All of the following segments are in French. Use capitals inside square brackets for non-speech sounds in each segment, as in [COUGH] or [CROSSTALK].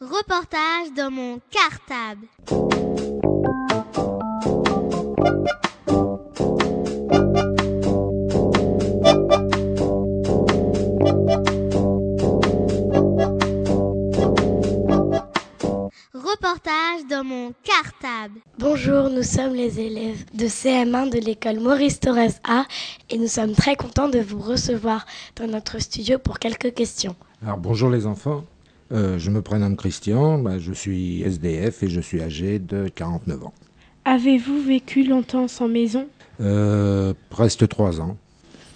Reportage dans mon cartable. Reportage dans mon cartable. Bonjour, nous sommes les élèves de CM1 de l'école Maurice Torres A et nous sommes très contents de vous recevoir dans notre studio pour quelques questions. Alors bonjour les enfants, euh, je me prénomme Christian, bah, je suis SDF et je suis âgé de 49 ans. Avez-vous vécu longtemps sans maison? Euh, presque 3 ans.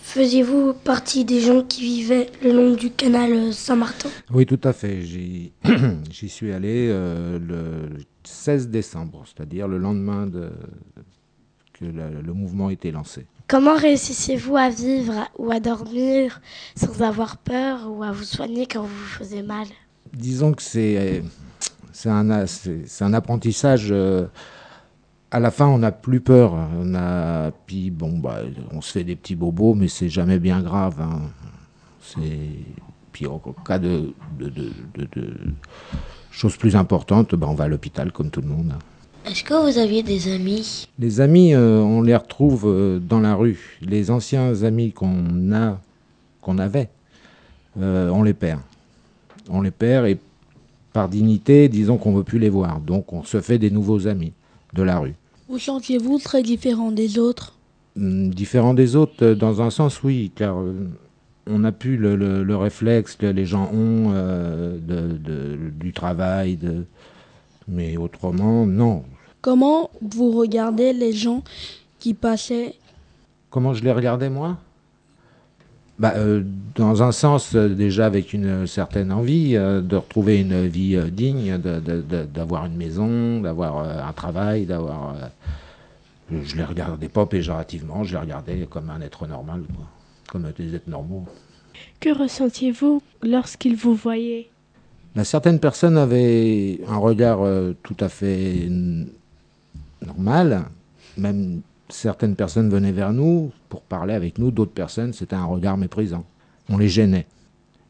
Faisiez-vous partie des gens qui vivaient le long du canal Saint-Martin? Oui tout à fait, j'y [CLEARS THROAT] suis allé euh, le 16 décembre, c'est-à-dire le lendemain de, que le, le mouvement a été lancé. Comment réussissez-vous à vivre ou à dormir sans avoir peur ou à vous soigner quand vous vous faisiez mal? Disons que c'est c'est un, un apprentissage. euh, à la fin, on n'a plus peur. On a, puis bon, bah, on se fait des petits bobos, mais c'est jamais bien grave. hein. C'est puis en cas de, de, de, de- choses plus importantes, bah, on va à l'hôpital comme tout le monde. Est-ce que vous aviez des amis? Les amis, euh, on les retrouve euh, dans la rue. Les anciens amis qu'on a, qu'on avait, euh, on les perd. On les perd et par dignité, disons qu'on veut plus les voir. Donc on se fait des nouveaux amis de la rue. Vous sentiez-vous très différent des autres? Hum, Différent des autres, euh, dans un sens, oui, car euh, on n'a plus le, le- le réflexe que les gens ont euh, de, de- du travail, de... mais autrement, non. Comment vous regardez les gens qui passaient? Comment je les regardais, moi? Bah, euh, Dans un sens, euh, déjà avec une certaine envie euh, de retrouver une vie digne, d'avoir une maison, d'avoir un travail, d'avoir... je les regardais pas péjorativement, je les regardais comme un être normal, quoi, comme des êtres normaux. Que ressentiez-vous lorsqu'ils vous voyaient? Bah, certaines personnes avaient un regard tout à fait normal. Même certaines personnes venaient vers nous pour parler avec nous. D'autres personnes, c'était un regard méprisant. On les gênait.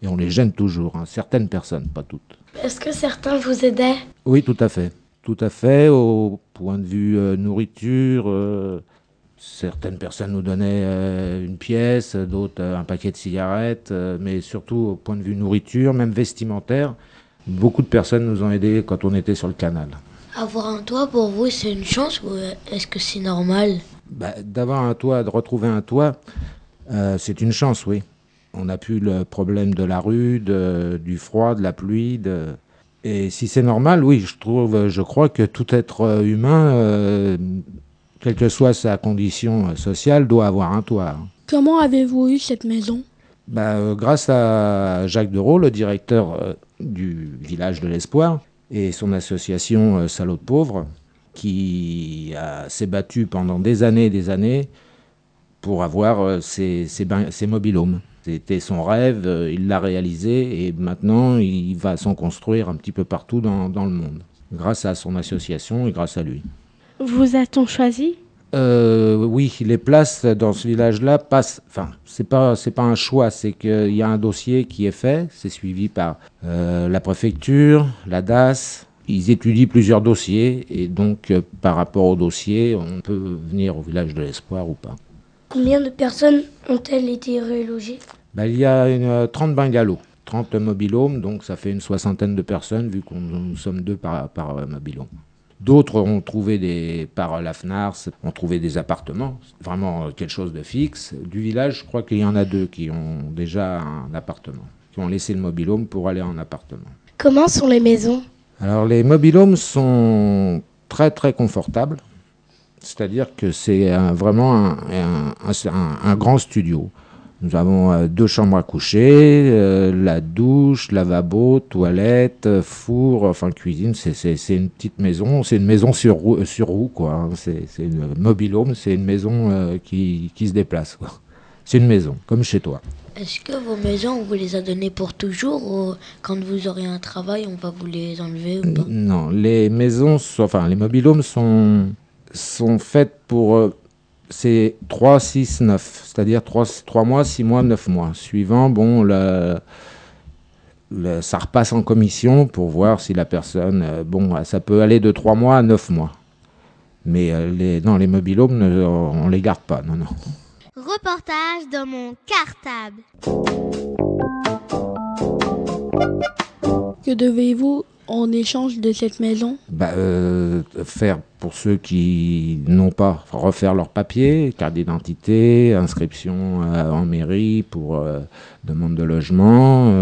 Et on les gêne toujours. hein. Certaines personnes, pas toutes. Est-ce que certains vous aidaient? Oui, tout à fait. Tout à fait. Au point de vue euh, nourriture, euh, certaines personnes nous donnaient euh, une pièce, d'autres un paquet de cigarettes, mais surtout au point de vue nourriture, même vestimentaire. Beaucoup de personnes nous ont aidés quand on était sur le canal. Avoir un toit pour vous, c'est une chance ou est-ce que c'est normal? Bah, D'avoir un toit, de retrouver un toit, euh, c'est une chance, oui. On n'a plus le problème de la rue, de- du froid, de la pluie. de- Et si c'est normal, oui, je trouve, je crois que tout être humain, euh, quelle que soit sa condition sociale, doit avoir un toit. hein. Comment avez-vous eu cette maison? Bah, euh, grâce à Jacques Dereau, le directeur euh, du village de l'Espoir, et son association euh, Salauds de Pauvres, qui s'est battu pendant des années et des années pour avoir euh, bains- ces mobilhomes. C'était son rêve, euh, il l'a réalisé et maintenant il va s'en construire un petit peu partout dans, dans le monde, grâce à son association et grâce à lui. Vous a-t-on choisi? Euh, oui, les places dans ce village-là passent. Enfin, c'est pas c'est pas un choix, c'est qu'il y a un dossier qui est fait, c'est suivi par euh, la préfecture, la DAS. Ils étudient plusieurs dossiers et donc euh, par rapport au dossier, on peut venir au village de l'Espoir ou pas. Combien de personnes ont-elles été relogées? Ben, il y a une, euh, 30 bungalows, 30 mobilhomes, donc ça fait une soixantaine de personnes vu qu'on nous sommes deux par, par mobilhome. D'autres ont trouvé des, par la FNARS, ont trouvé des appartements, vraiment euh, quelque chose de fixe. Du village, je crois qu'il y en a deux qui ont déjà un appartement, qui ont laissé le mobilhome pour aller en appartement. Comment sont les maisons? Alors les mobilhomes sont très très confortables, c'est-à-dire que c'est un- vraiment un, un- un- un- un grand studio. Nous avons euh, deux chambres à coucher, euh, la douche, lavabo, toilette, euh, four, enfin cuisine. C'est- une petite maison, c'est une maison sur roue, sur roue quoi. hein. C'est une mobilhome, c'est une maison qui, qui se déplace. quoi. C'est une maison, comme chez toi. Est-ce que vos maisons, on vous les a données pour toujours ou quand vous aurez un travail, on va vous les enlever ou pas? Non, les maisons, sont- enfin les mobilhomes sont, sont faites pour. Euh, c'est 3, 6, 9, c'est-à-dire 3, mois, 6 mois, 9 mois. Suivant, bon, le- ça repasse en commission pour voir si la personne, euh, bon, ça peut aller de 3 mois à 9 mois. Mais euh, les, non, les mobilhomes, ne- on les garde pas, non, non. Reportage dans mon cartable. Que devez-vous en échange de cette maison Bah, euh, faire pour ceux qui n'ont pas refaire leurs papiers, carte d'identité, inscription euh, en mairie pour euh, demande de logement,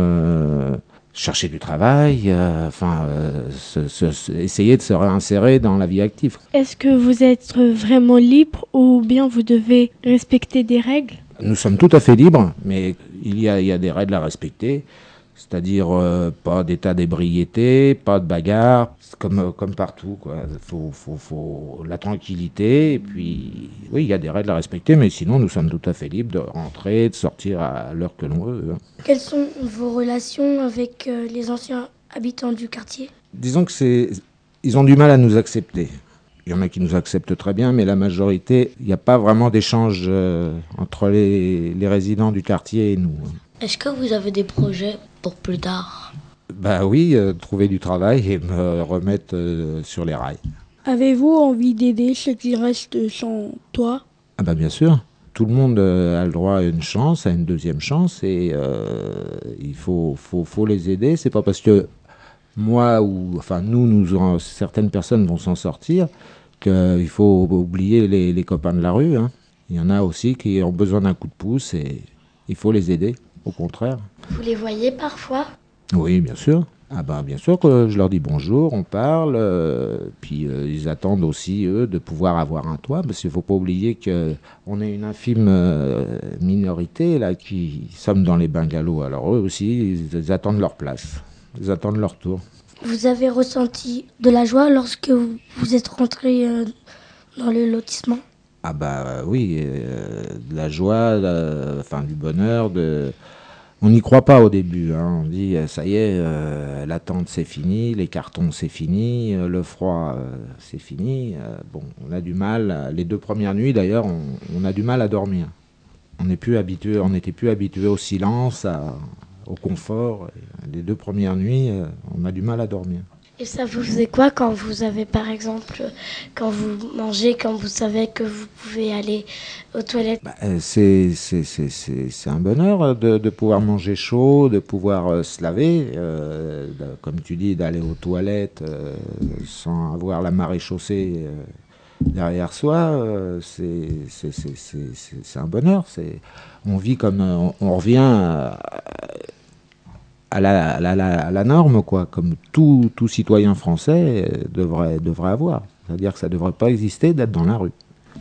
chercher du travail, enfin se- se- se- essayer de se réinsérer dans la vie active. Est-ce que vous êtes vraiment libre ou bien vous devez respecter des règles? Nous sommes tout à fait libres, mais il y a, il y a des règles à respecter. C'est-à-dire euh, pas d'état d'ébriété, pas de bagarre, comme, euh, comme partout. Quoi. Faut, faut, faut la tranquillité. Et puis, oui, il y a des règles à respecter, mais sinon, nous sommes tout à fait libres de rentrer, de sortir à l'heure que l'on veut. hein. Quelles sont vos relations avec euh, les anciens habitants du quartier? Disons que c'est, ils ont du mal à nous accepter. Il y en a qui nous acceptent très bien, mais la majorité, il n'y a pas vraiment d'échange euh, entre les, les résidents du quartier et nous. hein. Est-ce que vous avez des projets? Pour plus tard Bah oui, euh, trouver du travail et me remettre euh, sur les rails. Avez-vous envie d'aider ceux qui restent sans toit Ah bah bien sûr. Tout le monde euh, a le droit à une chance, à une deuxième chance, et euh, il faut, faut, faut les aider. C'est pas parce que moi ou enfin nous, nous certaines personnes vont s'en sortir qu'il faut oublier les, les copains de la rue. hein. Il y en a aussi qui ont besoin d'un coup de pouce et il faut les aider. Au contraire. Vous les voyez parfois? Oui, bien sûr. Ah ben, bien sûr que je leur dis bonjour, on parle, euh, puis euh, ils attendent aussi, eux, de pouvoir avoir un toit, parce qu'il ne faut pas oublier qu'on est une infime euh, minorité, là, qui sommes dans les bungalows. Alors eux aussi, ils, ils attendent leur place, ils attendent leur tour. Vous avez ressenti de la joie lorsque vous, vous êtes rentré dans le lotissement? Ah bah oui, de la joie, enfin du bonheur, de... On n'y croit pas au début, hein. on dit euh, ça y est, euh, l'attente c'est fini, les cartons c'est fini, euh, le froid c'est fini. Bon, on a du mal, les deux premières nuits d'ailleurs, on, a du mal à dormir. On n'est plus habitué, on n'était plus habitué au silence, au confort. Les deux premières nuits, on a du mal à dormir. Et ça vous faisait quoi quand vous avez, par exemple, quand vous mangez, quand vous savez que vous pouvez aller aux toilettes Bah, euh, c'est un bonheur euh, de, pouvoir manger chaud, de pouvoir euh, se laver, comme tu dis, d'aller aux toilettes sans avoir la marée chaussée derrière soi. c'est un bonheur. On vit comme on revient à, la, à la- à la- à la norme, quoi, comme tout, tout citoyen français euh, devrait, devrait avoir. C'est-à-dire que ça ne devrait pas exister d'être dans la rue.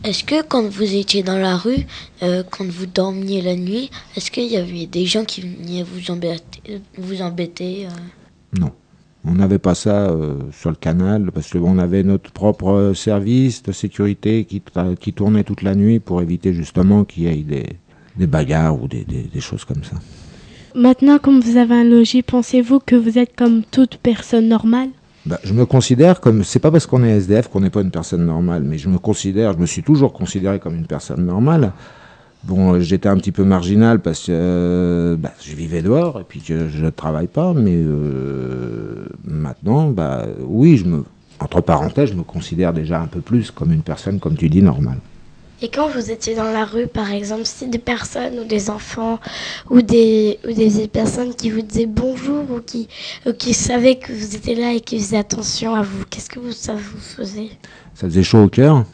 Est-ce que quand vous étiez dans la rue, euh, quand vous dormiez la nuit, est-ce qu'il y avait des gens qui venaient vous embêter, vous embêter euh? Non. On n'avait pas ça euh, sur le canal parce qu'on avait notre propre service de sécurité qui, qui tournait toute la nuit pour éviter justement qu'il y ait des, des bagarres ou des, des- des choses comme ça. Maintenant, comme vous avez un logis, pensez-vous que vous êtes comme toute personne normale? Bah, je me considère comme. C'est pas parce qu'on est SDF qu'on n'est pas une personne normale, mais je me considère, je me suis toujours considéré comme une personne normale. Bon, j'étais un petit peu marginal parce que euh, bah, je vivais dehors et puis je ne travaille pas, mais euh, maintenant, bah, oui, je me, entre parenthèses, je me considère déjà un peu plus comme une personne, comme tu dis, normale. Et quand vous étiez dans la rue, par exemple, si des personnes ou des enfants ou des, ou des personnes qui vous disaient bonjour ou qui, qui savaient que vous étiez là et qui faisaient attention à vous, qu'est-ce que vous, ça vous faisait? Ça faisait chaud au cœur.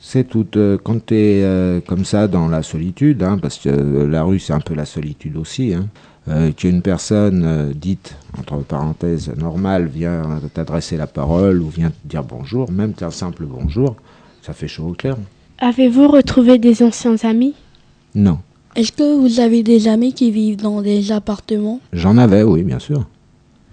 C'est tout. euh, quand tu es comme ça dans la solitude, hein, parce que euh, la rue c'est un peu la solitude aussi, hein, euh, qu'une personne euh, dite, entre parenthèses, normale, vient t'adresser la parole ou vient te dire bonjour, même un simple bonjour, ça fait chaud au cœur. Avez-vous retrouvé des anciens amis? Non. Est-ce que vous avez des amis qui vivent dans des appartements? J'en avais, oui, bien sûr.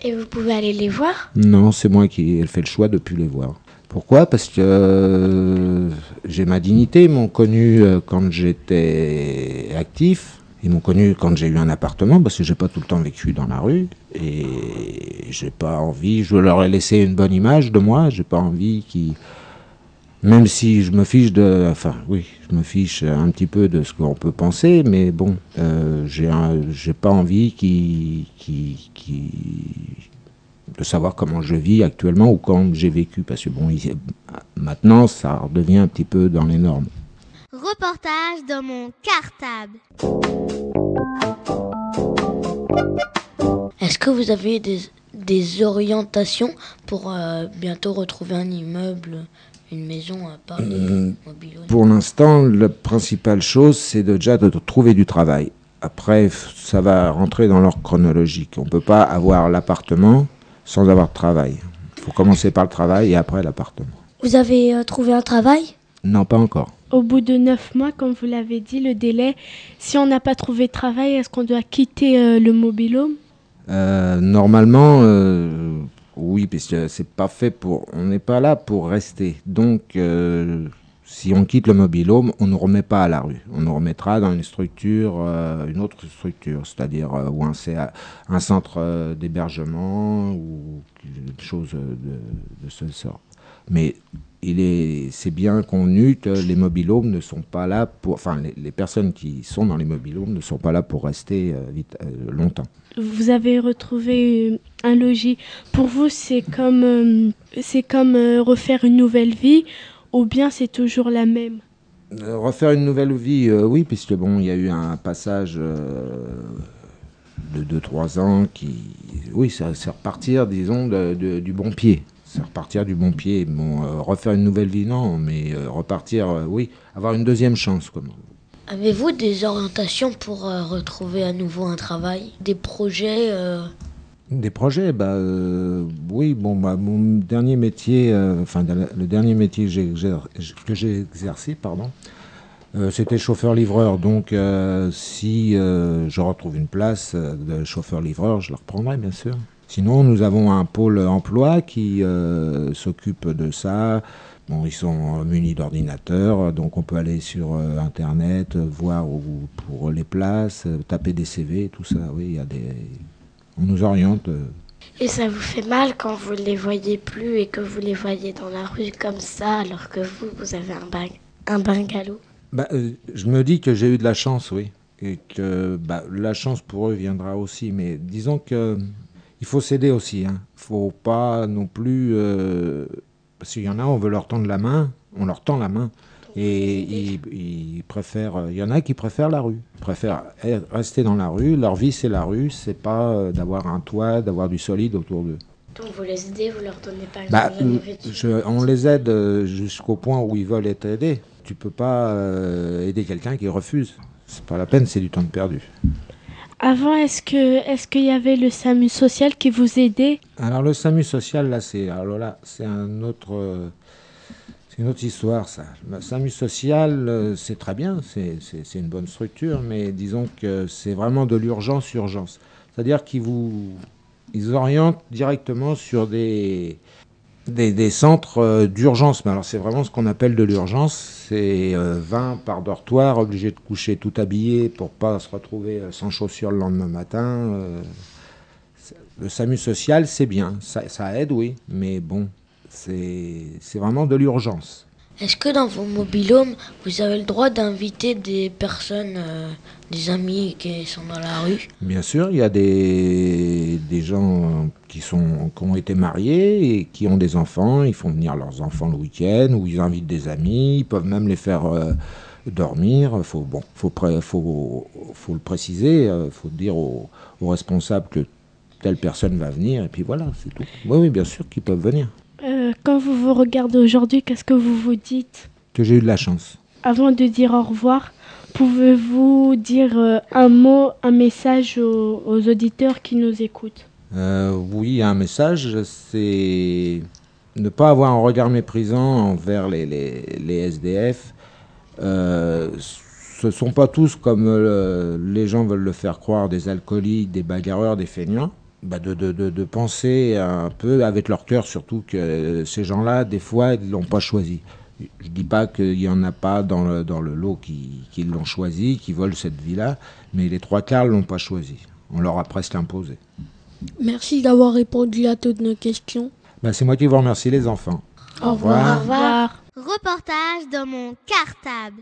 Et vous pouvez aller les voir? Non, c'est moi qui ai fait le choix de ne plus les voir. Pourquoi? Parce que euh, j'ai ma dignité. Ils m'ont connu euh, quand j'étais actif. Ils m'ont connu quand j'ai eu un appartement, parce que j'ai pas tout le temps vécu dans la rue. Et j'ai pas envie, je leur ai laissé une bonne image de moi. J'ai pas envie qu'ils Même si je me fiche de, enfin oui, je me fiche un petit peu de ce qu'on peut penser, mais bon, euh, j'ai pas envie qui, qui, qui, de savoir comment je vis actuellement ou quand j'ai vécu, parce que bon, il- maintenant ça redevient un petit peu dans les normes. Reportage dans mon cartable. Est-ce que vous avez des, des orientations pour euh, bientôt retrouver un immeuble, une maison à Paris, Euh, mobile Pour l'instant, la principale chose, c'est déjà de trouver du travail. Après, ça va rentrer dans l'ordre chronologique. On ne peut pas avoir l'appartement sans avoir de travail. Il faut commencer par le travail et après l'appartement. Vous avez euh, trouvé un travail? Non, pas encore. Au bout de neuf mois, comme vous l'avez dit, le délai, si on n'a pas trouvé de travail, est-ce qu'on doit quitter euh, le mobilhome Euh, normalement, euh, oui, puisque c'est pas fait pour. On n'est pas là pour rester. Donc, euh, si on quitte le mobilhome, on ne remet pas à la rue. On nous remettra dans une structure, euh, une autre structure, c'est-à-dire euh, ou un, centre d'hébergement ou quelque chose de, de ce sort. Mais il est, c'est bien connu que les mobilhomes ne sont pas là pour, enfin, les, les personnes qui sont dans les mobilhomes ne sont pas là pour rester euh, vite, euh, longtemps. Vous avez retrouvé euh, un logis. Pour vous, c'est comme, euh, c'est comme euh, refaire une nouvelle vie ou bien c'est toujours la même? Euh, refaire une nouvelle vie, euh, oui, puisque bon, il y a eu un passage euh, de 2-3 ans qui. Oui, ça- c'est repartir, disons, de- de- du bon pied. C'est repartir du bon pied. Bon, euh, refaire une nouvelle vie, non, mais euh, repartir, euh, oui, avoir une deuxième chance. Comme... Avez-vous des orientations pour retrouver à nouveau un travail? Des projets Des projets, bah oui, bon, bah, mon dernier métier, enfin le dernier métier que j'ai exercé, pardon, euh, c'était chauffeur-livreur. Donc euh, si euh, je retrouve une place de chauffeur-livreur, je la reprendrai bien sûr. Sinon, nous avons un pôle emploi qui euh, s'occupe de ça. Bon, ils sont munis d'ordinateurs, donc on peut aller sur euh, Internet, voir où, pour les places, taper des CV, tout ça. Oui, il y a des, on nous oriente. euh. Et ça vous fait mal quand vous les voyez plus et que vous les voyez dans la rue comme ça alors que vous, vous avez un, bang- un bungalow? Bah, euh, je me dis que j'ai eu de la chance, oui. Et que bah, la chance pour eux viendra aussi. Mais disons que il faut s'aider aussi. Il ne faut pas non plus. euh, parce qu'il y en a, on veut leur tendre la main, on leur tend la main. Et ils, ils préfèrent. Il y en a qui préfèrent la rue. Ils préfèrent rester dans la rue. Leur vie, c'est la rue. C'est pas euh, d'avoir un toit, d'avoir du solide autour d'eux. Donc vous les aidez, vous leur donnez exemple Bah, euh, je- on les aide euh, jusqu'au point où ils veulent être aidés. Tu peux pas euh, aider quelqu'un qui refuse. C'est pas la peine, c'est du temps perdu. Avant, est-ce que est-ce qu'il y avait le SAMU social qui vous aidait? Alors le SAMU social, là, c'est alors là, c'est un autre, c'est une autre histoire, ça. Le SAMU social, euh, c'est très bien, c'est une bonne structure, mais disons que c'est vraiment de l'urgence, urgence. C'est-à-dire qu'ils vous, ils orientent directement sur des des, des centres euh, d'urgence. Mais alors c'est vraiment ce qu'on appelle de l'urgence. C'est euh, 20 par dortoir, obligé de coucher tout habillé pour pas se retrouver euh, sans chaussures le lendemain matin. euh, le SAMU social, c'est bien, ça, ça aide, oui, mais bon, c'est vraiment de l'urgence. Est-ce que dans vos mobilhomes, vous avez le droit d'inviter des personnes, euh, des amis qui sont dans la rue? Bien sûr, il y a des gens qui, sont, qui ont été mariés et qui ont des enfants, ils font venir leurs enfants le week-end ou ils invitent des amis, ils peuvent même les faire euh, dormir. Faut, bon, faut, faut, faut le préciser, il faut dire aux, aux responsables que telle personne va venir et puis voilà, c'est tout. Oui, oui, bien sûr qu'ils peuvent venir. Euh, Quand vous vous regardez aujourd'hui, qu'est-ce que vous vous dites? Que j'ai eu de la chance. Avant de dire au revoir, pouvez-vous dire euh, un mot, un message aux, aux auditeurs qui nous écoutent? Euh, oui, un message, c'est ne pas avoir un regard méprisant envers les, SDF. Euh, ce ne sont pas tous, comme euh, les gens veulent le faire croire, des alcooliques, des bagarreurs, des feignants. Bah, de, penser un peu, avec leur cœur surtout, que ces gens-là, des fois, ils ne l'ont pas choisi. Je ne dis pas qu'il n'y en a pas dans le, dans le lot qui, qui l'ont choisi, qui veulent cette vie-là, mais les trois quarts ne l'ont pas choisi. On leur a presque imposé. Merci d'avoir répondu à toutes nos questions. Ben, c'est moi qui vous remercie, les enfants. Au revoir. Reportage dans mon cartable.